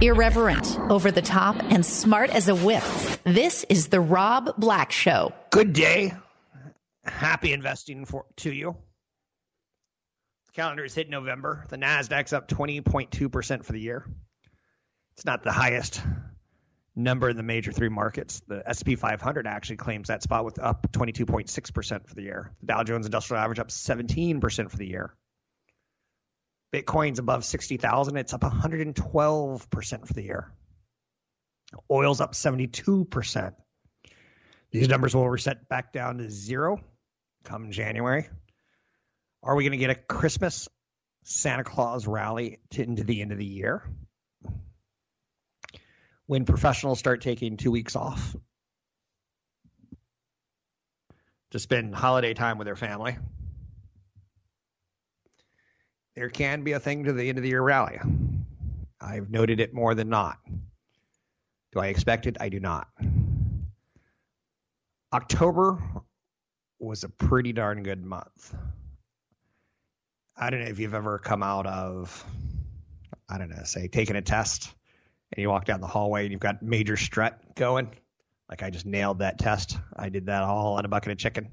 Irreverent, over the top, and smart as a whip. This is the Rob Black Show. Good day. Happy investing for to you. The calendar is hit November. The Nasdaq's up 20.2% for the year. It's not the highest number in the major three markets. The S&P 500 actually claims that spot with up 22.6% for the year. The Dow Jones Industrial Average up 17% for the year. Bitcoin's above 60,000. It's up 112% for the year. Oil's up 72%. These numbers will reset back down to zero come January. Are we going to get a Christmas Santa Claus rally to, into the end of the year? When professionals start taking two weeks off to spend holiday time with their family, there can be a thing to the end of the year rally. I've noted it more than not. Do I expect it? I do not. October was a pretty darn good month. I don't know if you've ever come out of, I don't know, say taking a test and you walk down the hallway and you've got major strut going. Like I just nailed that test. I did that all on a bucket of chicken.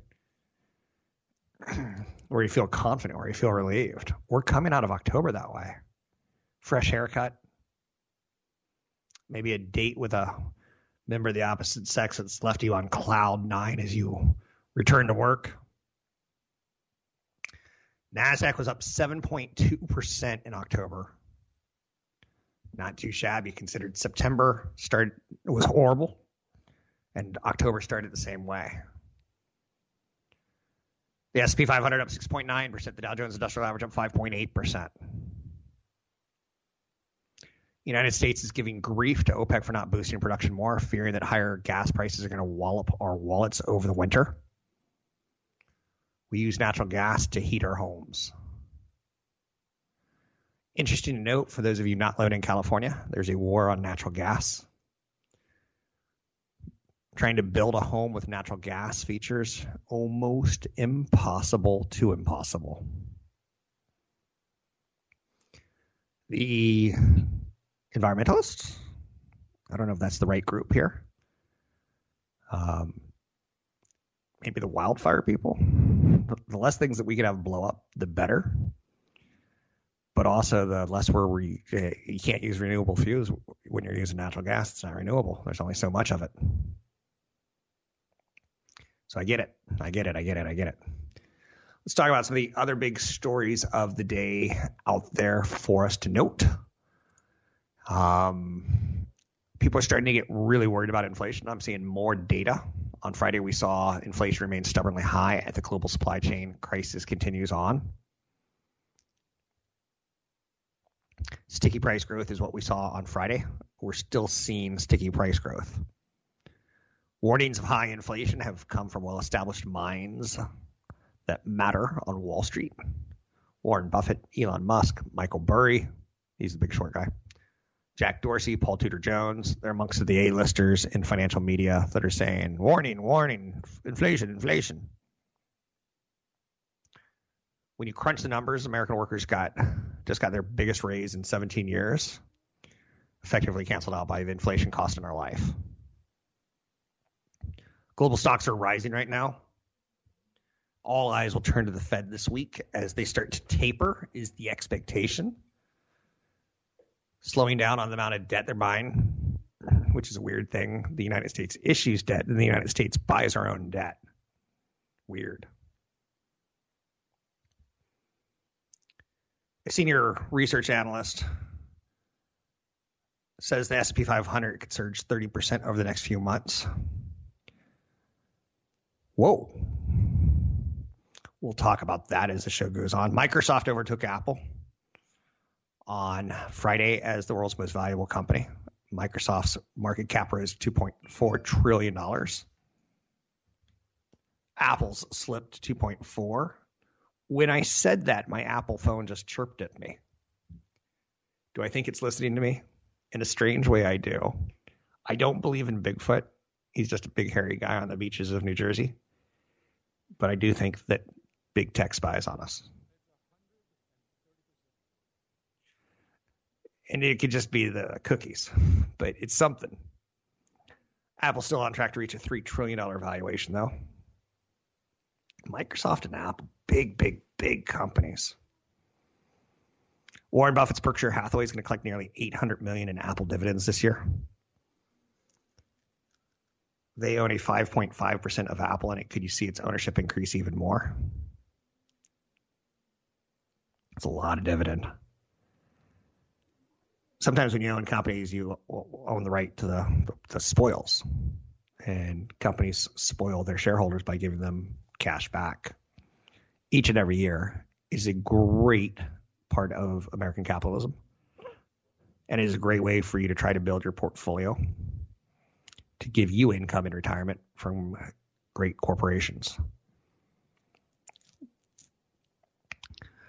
where you feel confident, where you feel relieved. We're coming out of October that way. Fresh haircut, maybe a date with a member of the opposite sex that's left you on cloud nine as you return to work. NASDAQ was up 7.2% in October. Not too shabby considered September started was horrible and October started the same way. The S&P 500 up 6.9%. The Dow Jones Industrial Average up 5.8%. The United States is giving grief to OPEC for not boosting production more, fearing that higher gas prices are going to wallop our wallets over the winter. We use natural gas to heat our homes. Interesting to note for those of you not living in California, there's a war on natural gas trying to build a home with natural gas features almost impossible to impossible. The environmentalists, I don't know if that's the right group here. Um, maybe the wildfire people. The less things that we can have blow up, the better. But also, the less where we you can't use renewable fuels when you're using natural gas. It's not renewable. There's only so much of it. So I get it. I get it. I get it. I get it. Let's talk about some of the other big stories of the day out there for us to note. Um, people are starting to get really worried about inflation. I'm seeing more data. On Friday, we saw inflation remain stubbornly high as the global supply chain crisis continues on. Sticky price growth is what we saw on Friday. We're still seeing sticky price growth. Warnings of high inflation have come from well established minds that matter on Wall Street. Warren Buffett, Elon Musk, Michael Burry, he's the big short guy. Jack Dorsey, Paul Tudor Jones, they're amongst the A-listers in financial media that are saying, warning, warning, inflation, inflation. When you crunch the numbers, American workers got just got their biggest raise in 17 years, effectively canceled out by the inflation cost in our life. Global stocks are rising right now. All eyes will turn to the Fed this week as they start to taper, is the expectation. Slowing down on the amount of debt they're buying, which is a weird thing. The United States issues debt, and the United States buys our own debt. Weird. A senior research analyst says the S&P 500 could surge 30% over the next few months. Whoa. We'll talk about that as the show goes on. Microsoft overtook Apple on Friday as the world's most valuable company. Microsoft's market cap rose $2.4 trillion. Apple's slipped 2.4. When I said that, my Apple phone just chirped at me. Do I think it's listening to me? In a strange way, I do. I don't believe in Bigfoot. He's just a big hairy guy on the beaches of New Jersey. But I do think that big tech spies on us. And it could just be the cookies, but it's something. Apple's still on track to reach a $3 trillion valuation, though. Microsoft and Apple, big, big, big companies. Warren Buffett's Berkshire Hathaway is going to collect nearly 800 million in Apple dividends this year. They own a 5.5% of Apple, and it could you see its ownership increase even more? It's a lot of dividend. Sometimes when you own companies, you own the right to the, the spoils, and companies spoil their shareholders by giving them cash back each and every year is a great part of American capitalism. And it is a great way for you to try to build your portfolio to give you income in retirement from great corporations.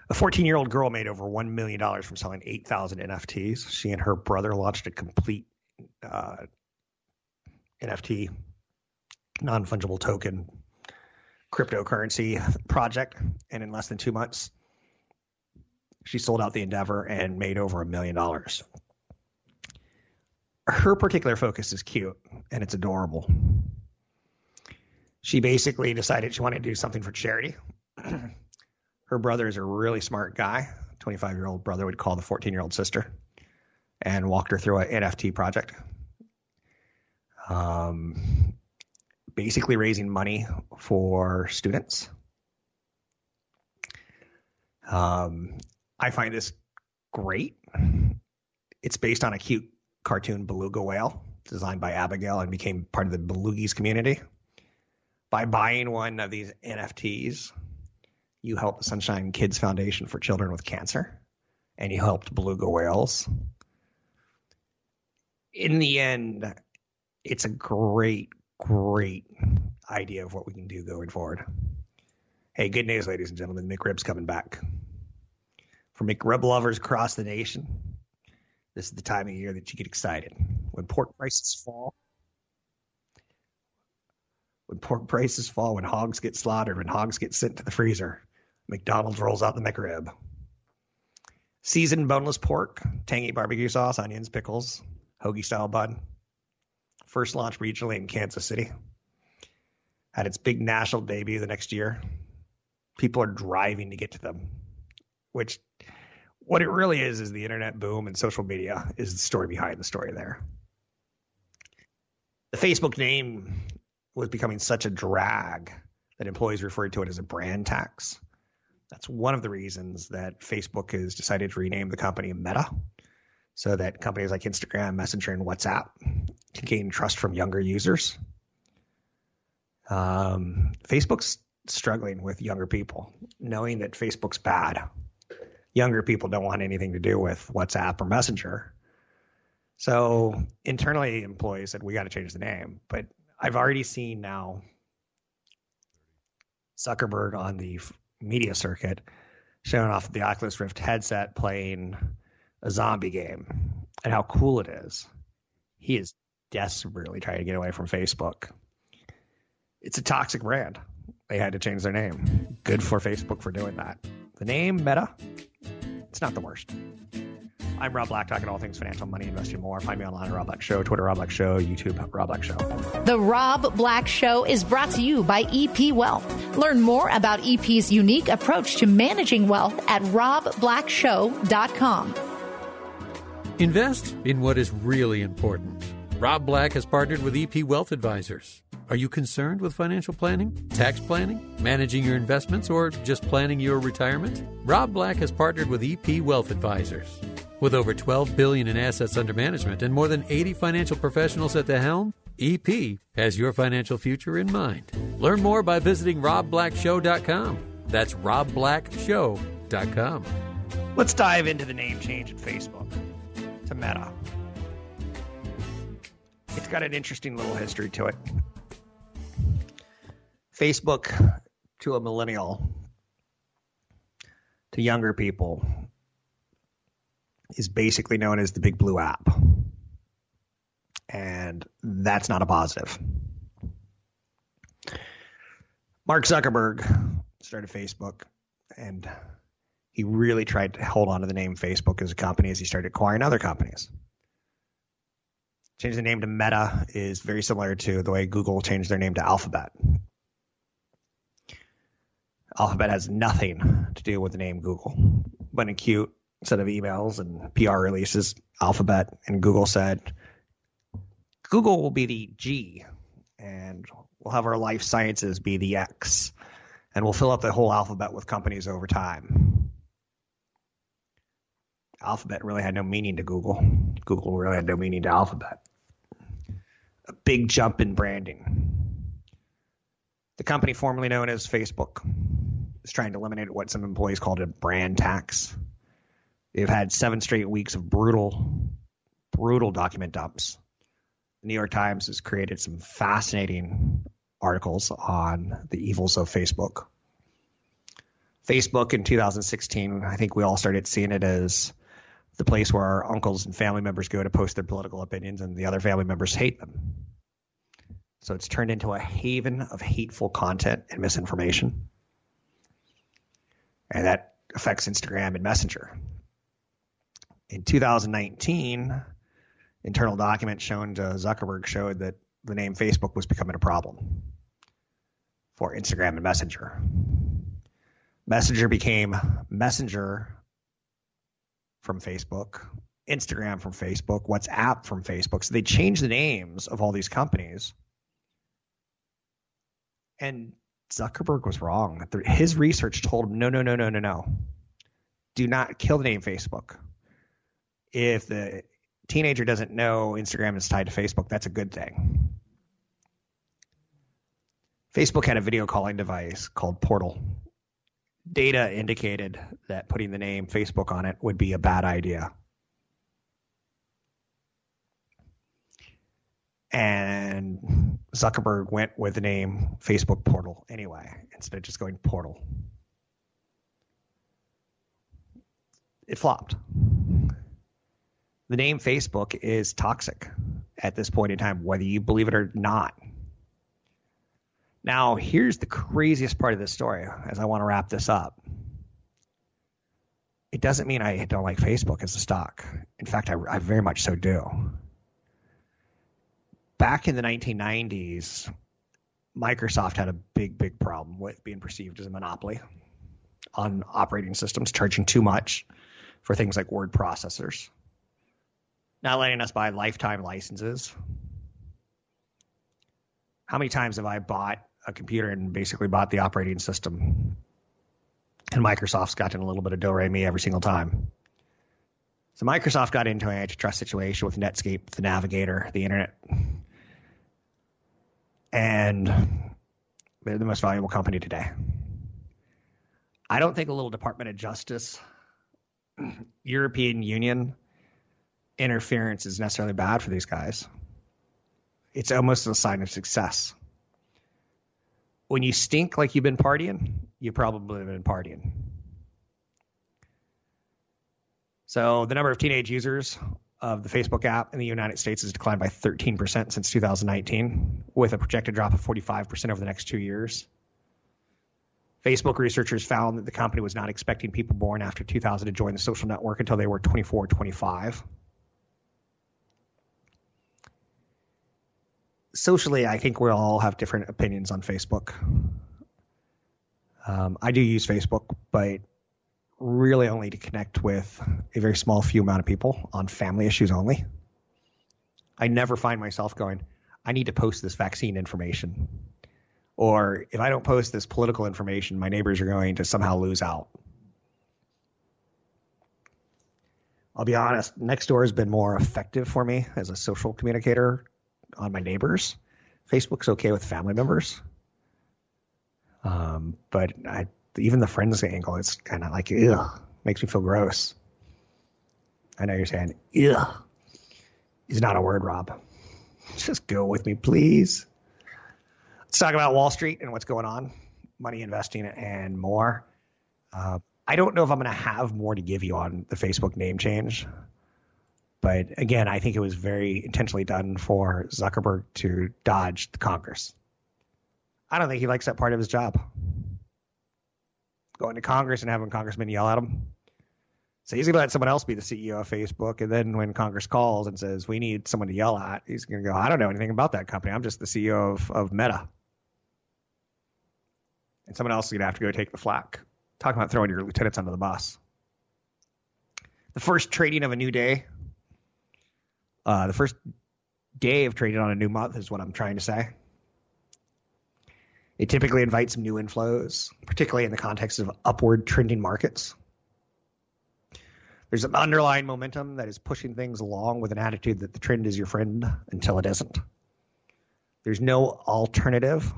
A 14 year old girl made over $1 million from selling 8,000 NFTs. She and her brother launched a complete uh, NFT, non fungible token cryptocurrency project. And in less than two months, she sold out the endeavor and made over a million dollars. Her particular focus is cute and it's adorable. She basically decided she wanted to do something for charity. her brother is a really smart guy. 25 year old brother would call the 14 year old sister and walked her through an NFT project. Um, basically raising money for students. Um, I find this great. It's based on a cute cartoon beluga whale designed by Abigail and became part of the Belugies community. By buying one of these NFTs, you help the Sunshine Kids Foundation for Children with Cancer, and you helped beluga whales. In the end, it's a great, great idea of what we can do going forward. Hey, good news, ladies and gentlemen. McRib's coming back. For McRib lovers across the nation, this is the time of year that you get excited. When pork prices fall, when pork prices fall, when hogs get slaughtered, when hogs get sent to the freezer, McDonald's rolls out the McRib. Seasoned boneless pork, tangy barbecue sauce, onions, pickles, hoagie style bun. First launched regionally in Kansas City. Had its big national debut the next year. People are driving to get to them, which what it really is is the internet boom and social media is the story behind the story there. The Facebook name was becoming such a drag that employees referred to it as a brand tax. That's one of the reasons that Facebook has decided to rename the company Meta so that companies like Instagram, Messenger, and WhatsApp can gain trust from younger users. Um, Facebook's struggling with younger people, knowing that Facebook's bad younger people don't want anything to do with WhatsApp or Messenger. So internally, employees said we got to change the name. But I've already seen now Zuckerberg on the media circuit showing off the Oculus Rift headset playing a zombie game and how cool it is. He is desperately trying to get away from Facebook. It's a toxic brand. They had to change their name. Good for Facebook for doing that. The name Meta it's not the worst. I'm Rob Black, talking all things financial, money, investing, more. Find me online at Rob Black Show, Twitter, Rob Black Show, YouTube, Rob Black Show. The Rob Black Show is brought to you by EP Wealth. Learn more about EP's unique approach to managing wealth at robblackshow.com. Invest in what is really important. Rob Black has partnered with EP Wealth Advisors. Are you concerned with financial planning, tax planning, managing your investments, or just planning your retirement? Rob Black has partnered with EP Wealth Advisors. With over 12 billion in assets under management and more than 80 financial professionals at the helm, EP has your financial future in mind. Learn more by visiting robblackshow.com. That's robblackshow.com. Let's dive into the name change at Facebook to Meta. It's got an interesting little history to it. Facebook to a millennial, to younger people, is basically known as the big blue app. And that's not a positive. Mark Zuckerberg started Facebook and he really tried to hold on to the name Facebook as a company as he started acquiring other companies. Changing the name to Meta is very similar to the way Google changed their name to Alphabet. Alphabet has nothing to do with the name Google, but in cute set of emails and PR releases, Alphabet and Google said, Google will be the G, and we'll have our life sciences be the X, and we'll fill up the whole alphabet with companies over time. Alphabet really had no meaning to Google. Google really had no meaning to Alphabet. A big jump in branding. The company formerly known as Facebook is trying to eliminate what some employees called a brand tax. They've had seven straight weeks of brutal, brutal document dumps. The New York Times has created some fascinating articles on the evils of Facebook. Facebook in 2016, I think we all started seeing it as the place where our uncles and family members go to post their political opinions, and the other family members hate them. So it's turned into a haven of hateful content and misinformation. And that affects Instagram and Messenger. In 2019, internal documents shown to Zuckerberg showed that the name Facebook was becoming a problem for Instagram and Messenger. Messenger became Messenger from Facebook, Instagram from Facebook, WhatsApp from Facebook. So they changed the names of all these companies. And Zuckerberg was wrong. His research told him no, no, no, no, no, no. Do not kill the name Facebook. If the teenager doesn't know Instagram is tied to Facebook, that's a good thing. Facebook had a video calling device called Portal. Data indicated that putting the name Facebook on it would be a bad idea. And Zuckerberg went with the name Facebook Portal anyway, instead of just going Portal. It flopped. The name Facebook is toxic at this point in time, whether you believe it or not. Now, here's the craziest part of this story as I want to wrap this up. It doesn't mean I don't like Facebook as a stock. In fact, I, I very much so do. Back in the 1990s, Microsoft had a big, big problem with being perceived as a monopoly on operating systems, charging too much for things like word processors, not letting us buy lifetime licenses. How many times have I bought a computer and basically bought the operating system. And Microsoft's gotten a little bit of do re mi every single time. So Microsoft got into an antitrust situation with Netscape, the Navigator, the internet, and they're the most valuable company today. I don't think a little Department of Justice, European Union interference is necessarily bad for these guys. It's almost a sign of success when you stink like you've been partying, you probably have been partying. So the number of teenage users of the Facebook app in the United States has declined by 13% since 2019, with a projected drop of 45% over the next two years. Facebook researchers found that the company was not expecting people born after 2000 to join the social network until they were 24 or 25. socially, I think we all have different opinions on Facebook. Um, I do use Facebook, but really only to connect with a very small few amount of people on family issues only. I never find myself going, I need to post this vaccine information. Or if I don't post this political information, my neighbors are going to somehow lose out. I'll be honest, Nextdoor has been more effective for me as a social communicator on my neighbors. Facebook's okay with family members. Um, but I, even the friends angle, it's kind of like, ugh, Makes me feel gross. I know you're saying, ugh, is not a word, Rob. Just go with me, please. Let's talk about Wall Street and what's going on, money investing and more. Uh, I don't know if I'm going to have more to give you on the Facebook name change. But again, I think it was very intentionally done for Zuckerberg to dodge the Congress. I don't think he likes that part of his job. Going to Congress and having congressmen yell at him. So he's going to let someone else be the CEO of Facebook. And then when Congress calls and says, we need someone to yell at, he's going to go, I don't know anything about that company. I'm just the CEO of, of Meta. And someone else is going to have to go take the flak. Talking about throwing your lieutenants under the bus. The first trading of a new day uh, the first day of trading on a new month is what I'm trying to say. It typically invites some new inflows, particularly in the context of upward trending markets. There's an underlying momentum that is pushing things along with an attitude that the trend is your friend until it isn't. There's no alternative.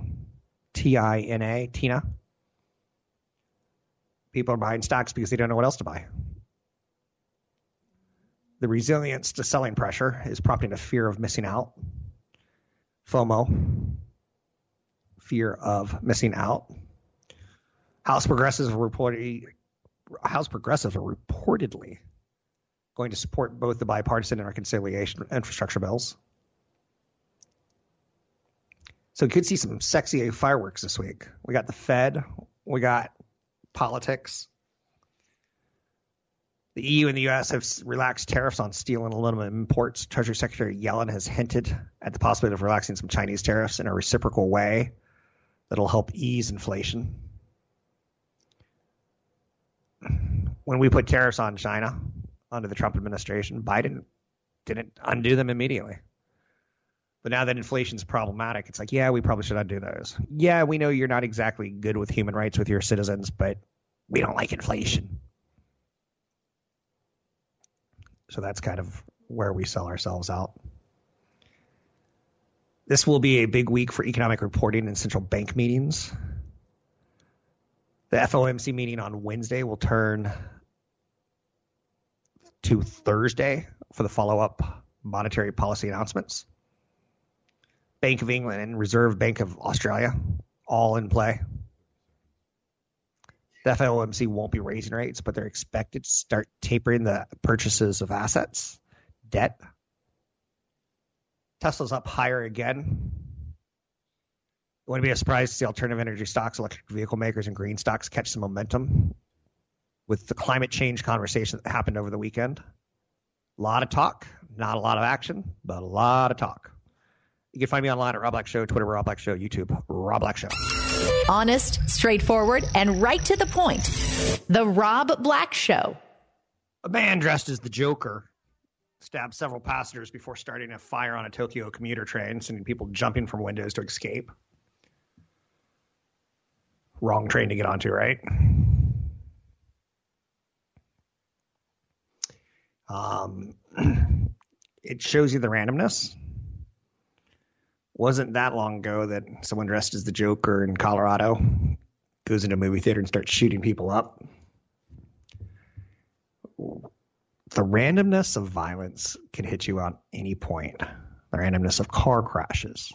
T I N A, Tina. People are buying stocks because they don't know what else to buy. The resilience to selling pressure is prompting a fear of missing out. FOMO, fear of missing out. House progressives are reportedly, House progressives are reportedly going to support both the bipartisan and reconciliation infrastructure bills. So you could see some sexy fireworks this week. We got the Fed, we got politics, the EU and the US have relaxed tariffs on steel and aluminum imports. Treasury Secretary Yellen has hinted at the possibility of relaxing some Chinese tariffs in a reciprocal way that'll help ease inflation. When we put tariffs on China under the Trump administration, Biden didn't undo them immediately. But now that inflation's problematic, it's like, yeah, we probably should undo those. Yeah, we know you're not exactly good with human rights with your citizens, but we don't like inflation. So that's kind of where we sell ourselves out. This will be a big week for economic reporting and central bank meetings. The FOMC meeting on Wednesday will turn to Thursday for the follow up monetary policy announcements. Bank of England and Reserve Bank of Australia all in play. The FOMC won't be raising rates, but they're expected to start tapering the purchases of assets, debt. Tesla's up higher again. It wouldn't be a surprise to see alternative energy stocks, electric vehicle makers, and green stocks catch some momentum with the climate change conversation that happened over the weekend. A lot of talk, not a lot of action, but a lot of talk. You can find me online at Rob Black Show, Twitter, Rob Black Show, YouTube, Rob Black Show. Honest, straightforward, and right to the point. The Rob Black Show. A man dressed as the Joker stabbed several passengers before starting a fire on a Tokyo commuter train, sending people jumping from windows to escape. Wrong train to get onto, right? Um, it shows you the randomness wasn't that long ago that someone dressed as the Joker in Colorado goes into a movie theater and starts shooting people up. The randomness of violence can hit you on any point. The randomness of car crashes.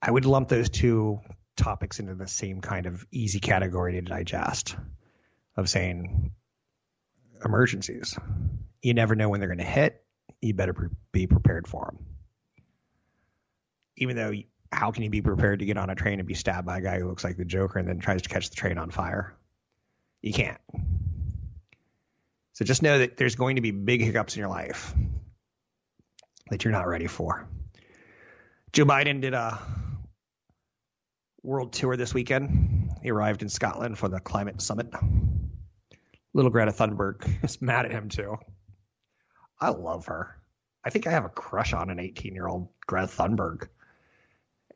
I would lump those two topics into the same kind of easy category to digest of saying emergencies. You never know when they're going to hit. You better be prepared for them even though how can you be prepared to get on a train and be stabbed by a guy who looks like the Joker and then tries to catch the train on fire? You can't. So just know that there's going to be big hiccups in your life that you're not ready for. Joe Biden did a world tour this weekend. He arrived in Scotland for the climate summit. Little Greta Thunberg is mad at him too. I love her. I think I have a crush on an 18 year old Greta Thunberg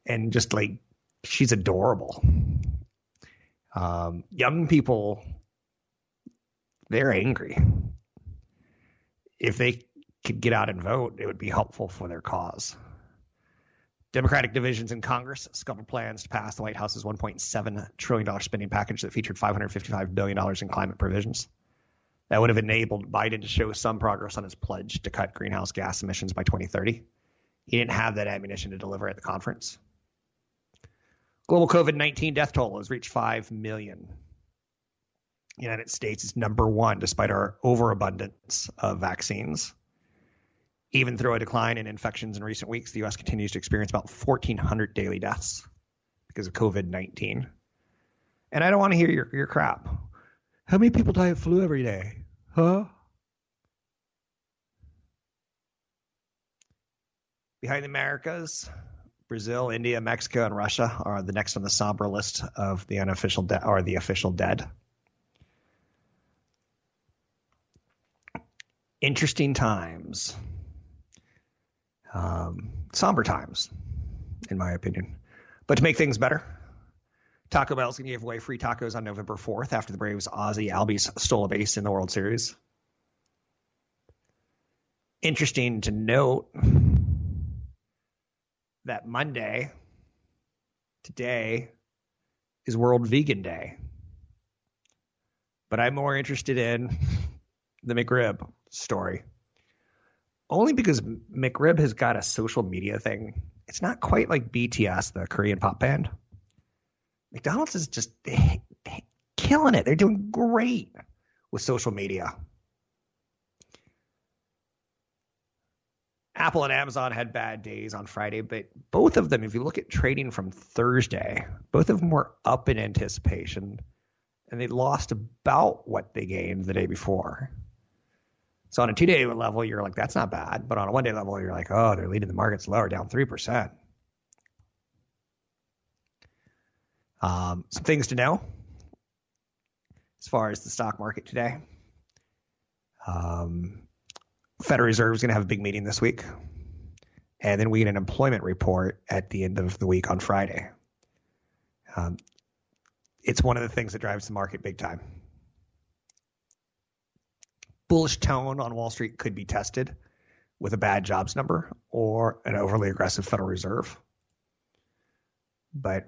and just like she's adorable. Um, young people, they're angry. If they could get out and vote, it would be helpful for their cause. Democratic divisions in Congress scuppered plans to pass the White House's $1.7 trillion spending package that featured $555 billion in climate provisions. That would have enabled Biden to show some progress on his pledge to cut greenhouse gas emissions by 2030. He didn't have that ammunition to deliver at the conference. Global COVID 19 death toll has reached 5 million. United States is number one despite our overabundance of vaccines. Even through a decline in infections in recent weeks, the U.S. continues to experience about 1,400 daily deaths because of COVID 19. And I don't want to hear your, your crap. How many people die of flu every day? Huh? Behind the Americas, Brazil, India, Mexico, and Russia are the next on the somber list of the unofficial de- or the official dead. Interesting times. Um, somber times, in my opinion. But to make things better, Taco Bell's going to give away free tacos on November 4th after the Braves' Ozzie Albies stole a base in the World Series. Interesting to note that Monday, today, is World Vegan Day. But I'm more interested in the McRib story. Only because McRib has got a social media thing. It's not quite like BTS, the Korean pop band. McDonald's is just they, they killing it. They're doing great with social media. Apple and Amazon had bad days on Friday, but both of them, if you look at trading from Thursday, both of them were up in anticipation and they lost about what they gained the day before. So on a two day level, you're like, that's not bad. But on a one day level, you're like, oh, they're leading the markets lower, down 3%. Um, some things to know as far as the stock market today. Um, Federal Reserve is going to have a big meeting this week. And then we get an employment report at the end of the week on Friday. Um, it's one of the things that drives the market big time. Bullish tone on Wall Street could be tested with a bad jobs number or an overly aggressive Federal Reserve. But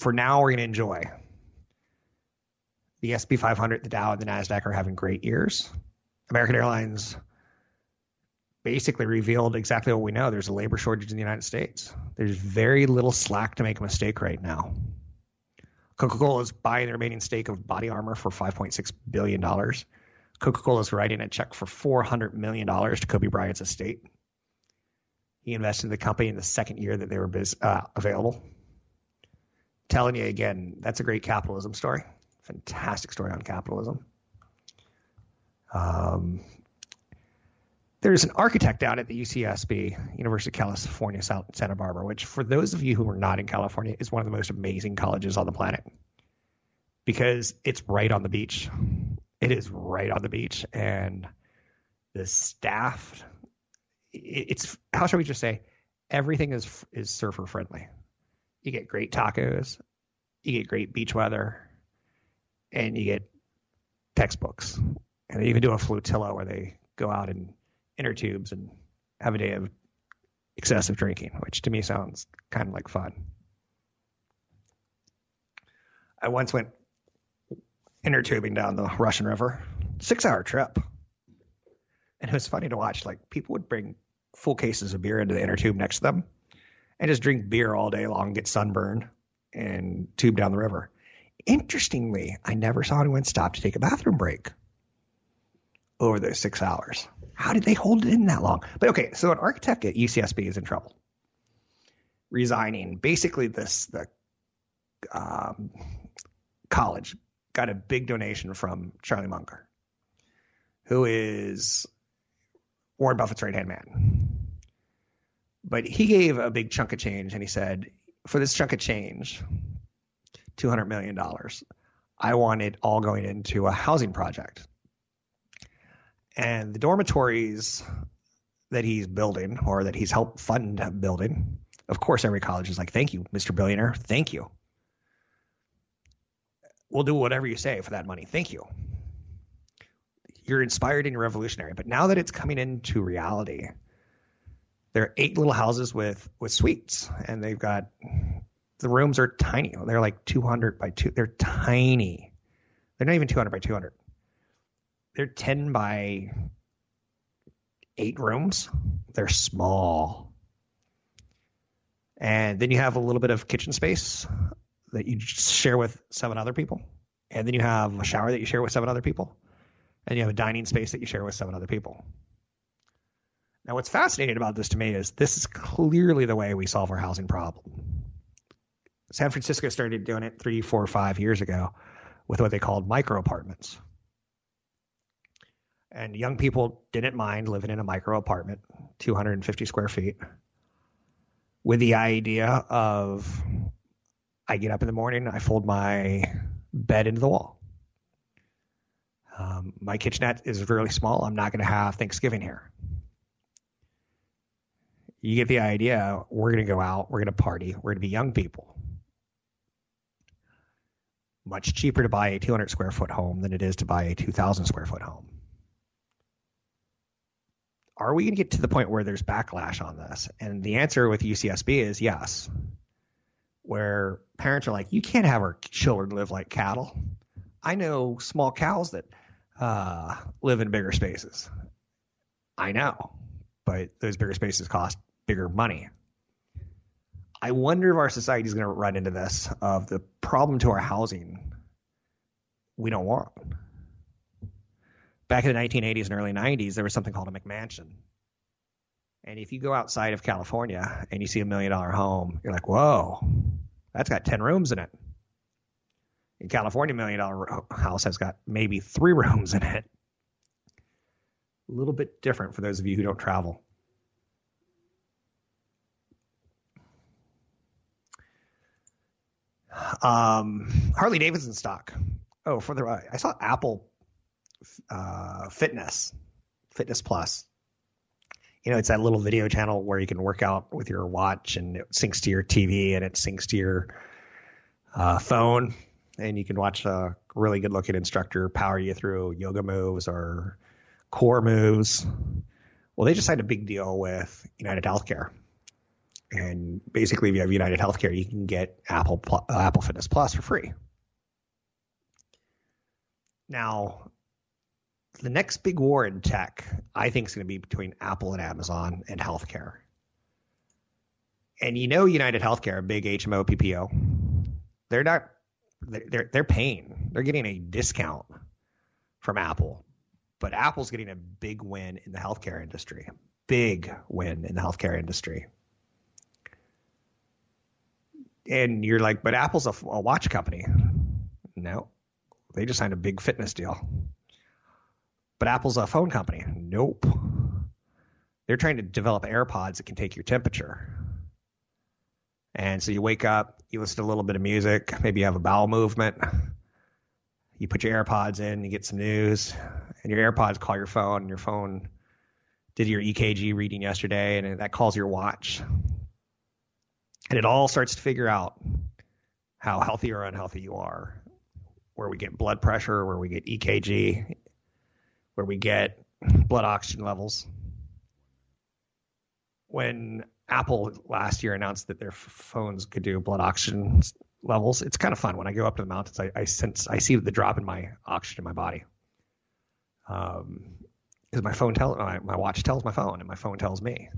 for now, we're going to enjoy. The SP 500, the Dow, and the NASDAQ are having great years. American Airlines basically revealed exactly what we know. There's a labor shortage in the United States. There's very little slack to make a mistake right now. Coca-Cola is buying the remaining stake of Body Armor for 5.6 billion dollars. Coca-Cola is writing a check for 400 million dollars to Kobe Bryant's estate. He invested in the company in the second year that they were biz, uh, available. Telling you again, that's a great capitalism story. Fantastic story on capitalism. Um, there's an architect down at the UCSB, University of California, Santa Barbara, which, for those of you who are not in California, is one of the most amazing colleges on the planet because it's right on the beach. It is right on the beach, and the staff. It's how shall we just say, everything is is surfer friendly. You get great tacos, you get great beach weather, and you get textbooks. And they even do a flotilla where they go out in inner tubes and have a day of excessive drinking, which to me sounds kind of like fun. I once went inner tubing down the Russian River, six hour trip. And it was funny to watch. Like people would bring full cases of beer into the inner tube next to them and just drink beer all day long, get sunburned, and tube down the river. Interestingly, I never saw anyone stop to take a bathroom break over those six hours. How did they hold it in that long? But okay, so an architect at UCSB is in trouble, resigning. Basically, this the um, college got a big donation from Charlie Munger, who is Warren Buffett's right hand man. But he gave a big chunk of change, and he said, for this chunk of change, two hundred million dollars, I want it all going into a housing project and the dormitories that he's building or that he's helped fund building, of course, every college is like, thank you, Mr. Billionaire. Thank you. We'll do whatever you say for that money. Thank you. You're inspired and you're revolutionary. But now that it's coming into reality, there are eight little houses with with suites, and they've got the rooms are tiny. They're like 200 by two. They're tiny. They're not even 200 by 200. They're 10 by eight rooms. They're small. And then you have a little bit of kitchen space that you share with seven other people. And then you have a shower that you share with seven other people. And you have a dining space that you share with seven other people. Now, what's fascinating about this to me is this is clearly the way we solve our housing problem. San Francisco started doing it three, four, five years ago with what they called micro apartments. And young people didn't mind living in a micro apartment, 250 square feet, with the idea of I get up in the morning, I fold my bed into the wall. Um, my kitchenette is really small. I'm not going to have Thanksgiving here. You get the idea. We're going to go out. We're going to party. We're going to be young people. Much cheaper to buy a 200 square foot home than it is to buy a 2,000 square foot home. Are we going to get to the point where there's backlash on this? And the answer with UCSB is yes. Where parents are like, you can't have our children live like cattle. I know small cows that uh, live in bigger spaces. I know, but those bigger spaces cost bigger money. I wonder if our society is going to run into this of the problem to our housing we don't want. Back in the 1980s and early 90s, there was something called a McMansion. And if you go outside of California and you see a million dollar home, you're like, whoa, that's got 10 rooms in it. In California, million dollar house has got maybe three rooms in it. A little bit different for those of you who don't travel. Um, Harley Davidson stock. Oh, for the I saw Apple uh, Fitness, Fitness Plus. You know, it's that little video channel where you can work out with your watch and it syncs to your TV and it syncs to your uh, phone, and you can watch a really good looking instructor power you through yoga moves or core moves. Well, they just signed a big deal with United Healthcare and basically, if you have United Healthcare, you can get Apple uh, Apple Fitness Plus for free. Now, the next big war in tech, I think, is going to be between Apple and Amazon and healthcare. And you know, United Healthcare, a big HMO PPO, they're not they're they're paying. They're getting a discount from Apple, but Apple's getting a big win in the healthcare industry. Big win in the healthcare industry and you're like, but Apple's a, a watch company. No, they just signed a big fitness deal. But Apple's a phone company. Nope. They're trying to develop AirPods that can take your temperature. And so you wake up, you listen to a little bit of music, maybe you have a bowel movement. You put your AirPods in, you get some news, and your AirPods call your phone, and your phone did your EKG reading yesterday, and that calls your watch and it all starts to figure out how healthy or unhealthy you are, where we get blood pressure, where we get EKG, where we get blood oxygen levels. When Apple last year announced that their phones could do blood oxygen levels, it's kind of fun. When I go up to the mountains, I, I sense I see the drop in my oxygen in my body. Um, because my phone tells my, my watch tells my phone, and my phone tells me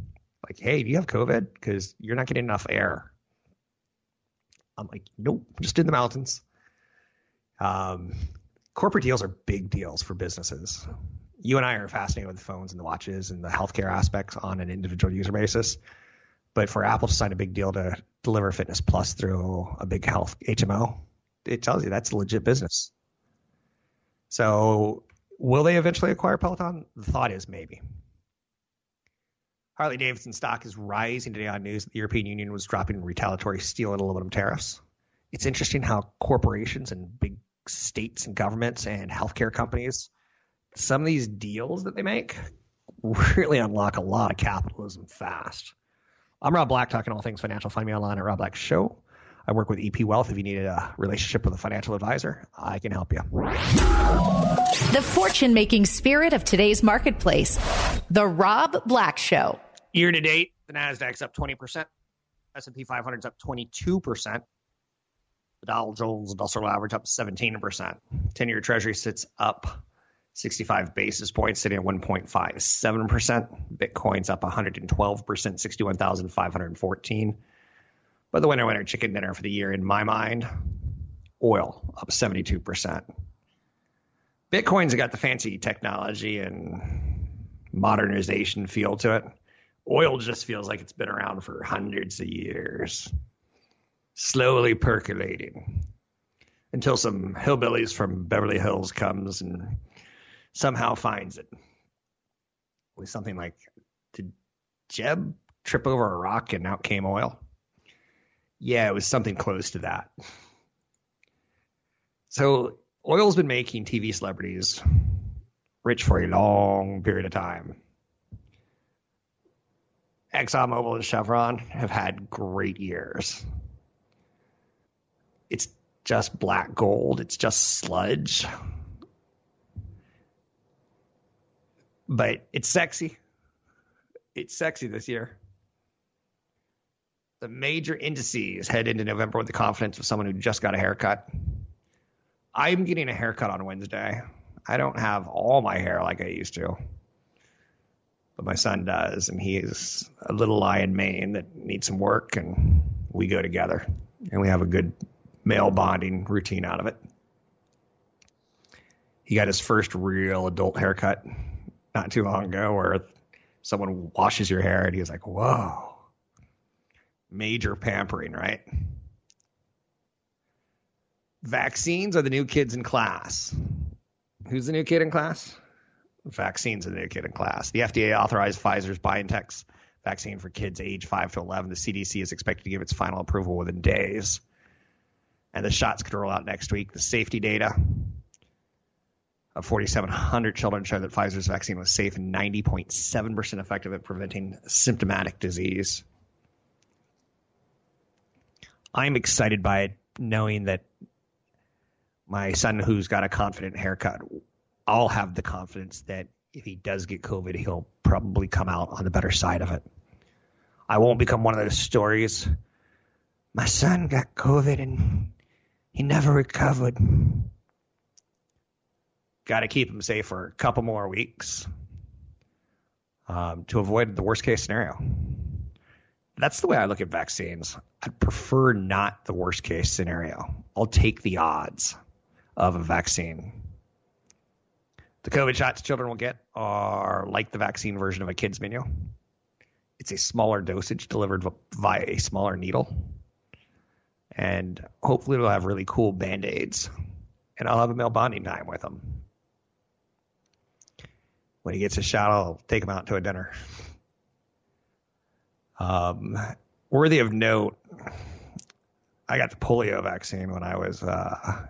like, hey, do you have COVID? Because you're not getting enough air. I'm like, nope, just in the mountains. Um, corporate deals are big deals for businesses. You and I are fascinated with the phones and the watches and the healthcare aspects on an individual user basis. But for Apple to sign a big deal to deliver Fitness Plus through a big health HMO, it tells you that's legit business. So, will they eventually acquire Peloton? The thought is maybe. Harley Davidson stock is rising today on news that the European Union was dropping retaliatory steel and aluminum tariffs. It's interesting how corporations and big states and governments and healthcare companies, some of these deals that they make really unlock a lot of capitalism fast. I'm Rob Black, talking all things financial. Find me online at Rob Black Show. I work with EP Wealth. If you need a relationship with a financial advisor, I can help you. The fortune making spirit of today's marketplace. The Rob Black Show. Year to date, The Nasdaq's up 20%. S&P 500's up 22%. The Dow Jones Industrial Average up 17%. 10-year Treasury sits up 65 basis points, sitting at 1.57%. Bitcoin's up 112%, 61,514. But the winner winner chicken dinner for the year, in my mind, oil up 72%. Bitcoin's got the fancy technology and modernization feel to it. Oil just feels like it's been around for hundreds of years, slowly percolating until some hillbillies from Beverly Hills comes and somehow finds it. With something like, did Jeb trip over a rock and out came oil? Yeah, it was something close to that. So oil's been making TV celebrities rich for a long period of time. ExxonMobil and Chevron have had great years. It's just black gold. It's just sludge. But it's sexy. It's sexy this year. The major indices head into November with the confidence of someone who just got a haircut. I'm getting a haircut on Wednesday. I don't have all my hair like I used to, but my son does, and he is a little lion mane that needs some work, and we go together, and we have a good male bonding routine out of it. He got his first real adult haircut not too long ago, where someone washes your hair, and he was like, "Whoa." Major pampering, right? Vaccines are the new kids in class. Who's the new kid in class? Vaccines are the new kid in class. The FDA authorized Pfizer's BioNTech's vaccine for kids age 5 to 11. The CDC is expected to give its final approval within days. And the shots could roll out next week. The safety data of 4,700 children showed that Pfizer's vaccine was safe and 90.7% effective at preventing symptomatic disease. I'm excited by it, knowing that my son who's got a confident haircut, I'll have the confidence that if he does get COVID, he'll probably come out on the better side of it. I won't become one of those stories. My son got COVID and he never recovered. Got to keep him safe for a couple more weeks um, to avoid the worst case scenario. That's the way I look at vaccines. I'd prefer not the worst case scenario. I'll take the odds of a vaccine. The COVID shots children will get are like the vaccine version of a kid's menu. It's a smaller dosage delivered via a smaller needle. And hopefully, we'll have really cool band aids. And I'll have a male bonding time with him. When he gets a shot, I'll take him out to a dinner. Um, worthy of note, I got the polio vaccine when I was uh,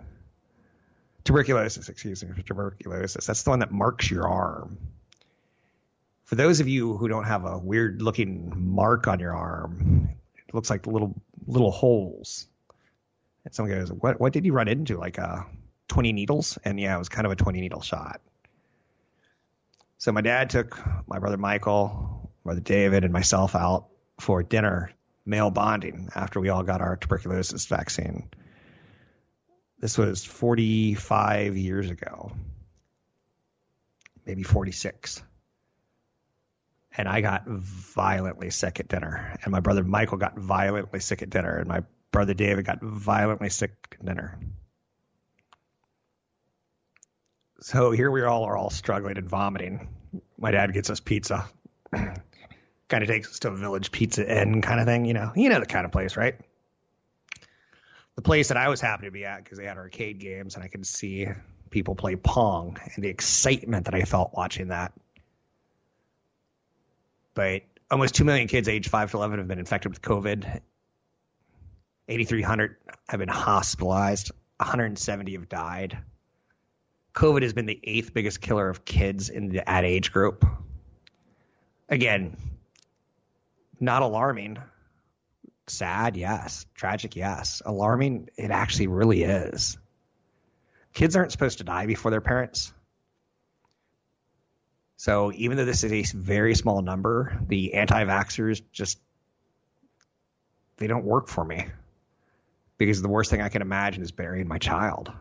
tuberculosis, excuse me, tuberculosis. That's the one that marks your arm. For those of you who don't have a weird looking mark on your arm, it looks like little little holes. And someone goes, "What what did you run into? Like uh, 20 needles?" And yeah, it was kind of a 20 needle shot. So my dad took my brother Michael, brother David, and myself out for dinner, male bonding, after we all got our tuberculosis vaccine. This was 45 years ago, maybe 46. And I got violently sick at dinner. And my brother Michael got violently sick at dinner. And my brother David got violently sick at dinner. So here we all are all struggling and vomiting. My dad gets us pizza. kind of takes us to a village pizza inn kind of thing, you know. You know the kind of place, right? the place that I was happy to be at because they had arcade games and I could see people play Pong and the excitement that I felt watching that. But almost 2 million kids aged 5 to 11 have been infected with COVID. 8,300 have been hospitalized. 170 have died. COVID has been the eighth biggest killer of kids in the at age group. Again, not alarming Sad, yes. Tragic, yes. Alarming, it actually really is. Kids aren't supposed to die before their parents. So even though this is a very small number, the anti-vaxxers just they don't work for me because the worst thing I can imagine is burying my child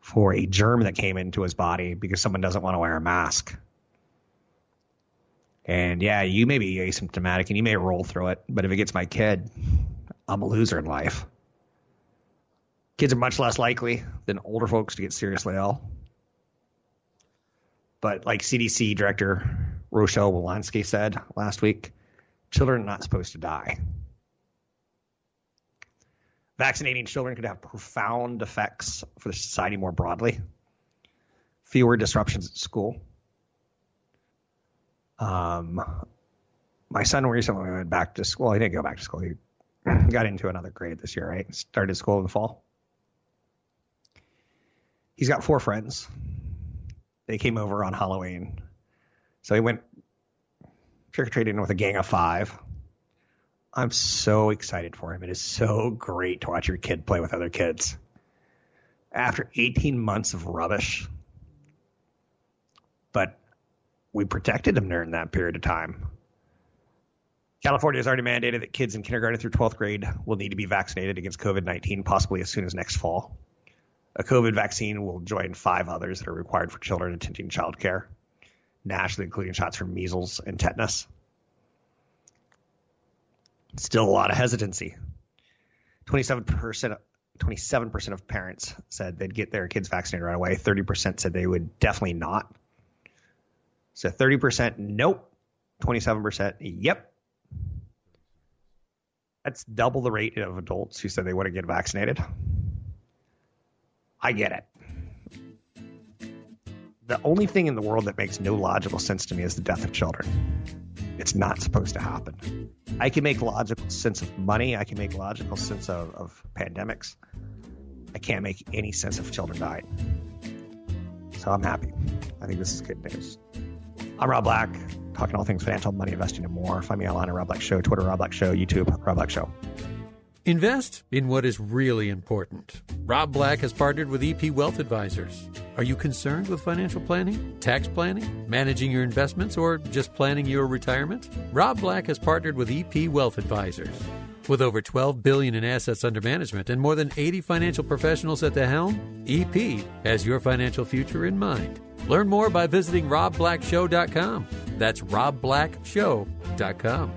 for a germ that came into his body because someone doesn't want to wear a mask. And yeah, you may be asymptomatic and you may roll through it, but if it gets my kid, I'm a loser in life. Kids are much less likely than older folks to get seriously ill. But like CDC Director Rochelle Walensky said last week, children are not supposed to die. Vaccinating children could have profound effects for the society more broadly. Fewer disruptions at school. Um, my son recently went back to school. He didn't go back to school. He got into another grade this year, right? Started school in the fall. He's got four friends. They came over on Halloween. So he went trick or treating with a gang of five. I'm so excited for him. It is so great to watch your kid play with other kids. After 18 months of rubbish, but we protected him during that period of time. California has already mandated that kids in kindergarten through 12th grade will need to be vaccinated against COVID 19, possibly as soon as next fall. A COVID vaccine will join five others that are required for children attending childcare, nationally, including shots for measles and tetanus. Still a lot of hesitancy. 27%, 27% of parents said they'd get their kids vaccinated right away. 30% said they would definitely not. So 30% nope. 27% yep. That's double the rate of adults who said they to get vaccinated. I get it. The only thing in the world that makes no logical sense to me is the death of children. It's not supposed to happen. I can make logical sense of money. I can make logical sense of, of pandemics. I can't make any sense of children dying. So I'm happy. I think this is good news. I'm Rob Black, talking all things financial, money, investing, and more. Find me online at Rob Black Show, Twitter, Rob Black Show, YouTube, Rob Black Show. Invest in what is really important. Rob Black has partnered with EP Wealth Advisors. Are you concerned with financial planning, tax planning, managing your investments, or just planning your retirement? Rob Black has partnered with EP Wealth Advisors. With over 12 billion in assets under management and more than 80 financial professionals at the helm, EP has your financial future in mind. Learn more by visiting robblackshow.com. That's robblackshow.com.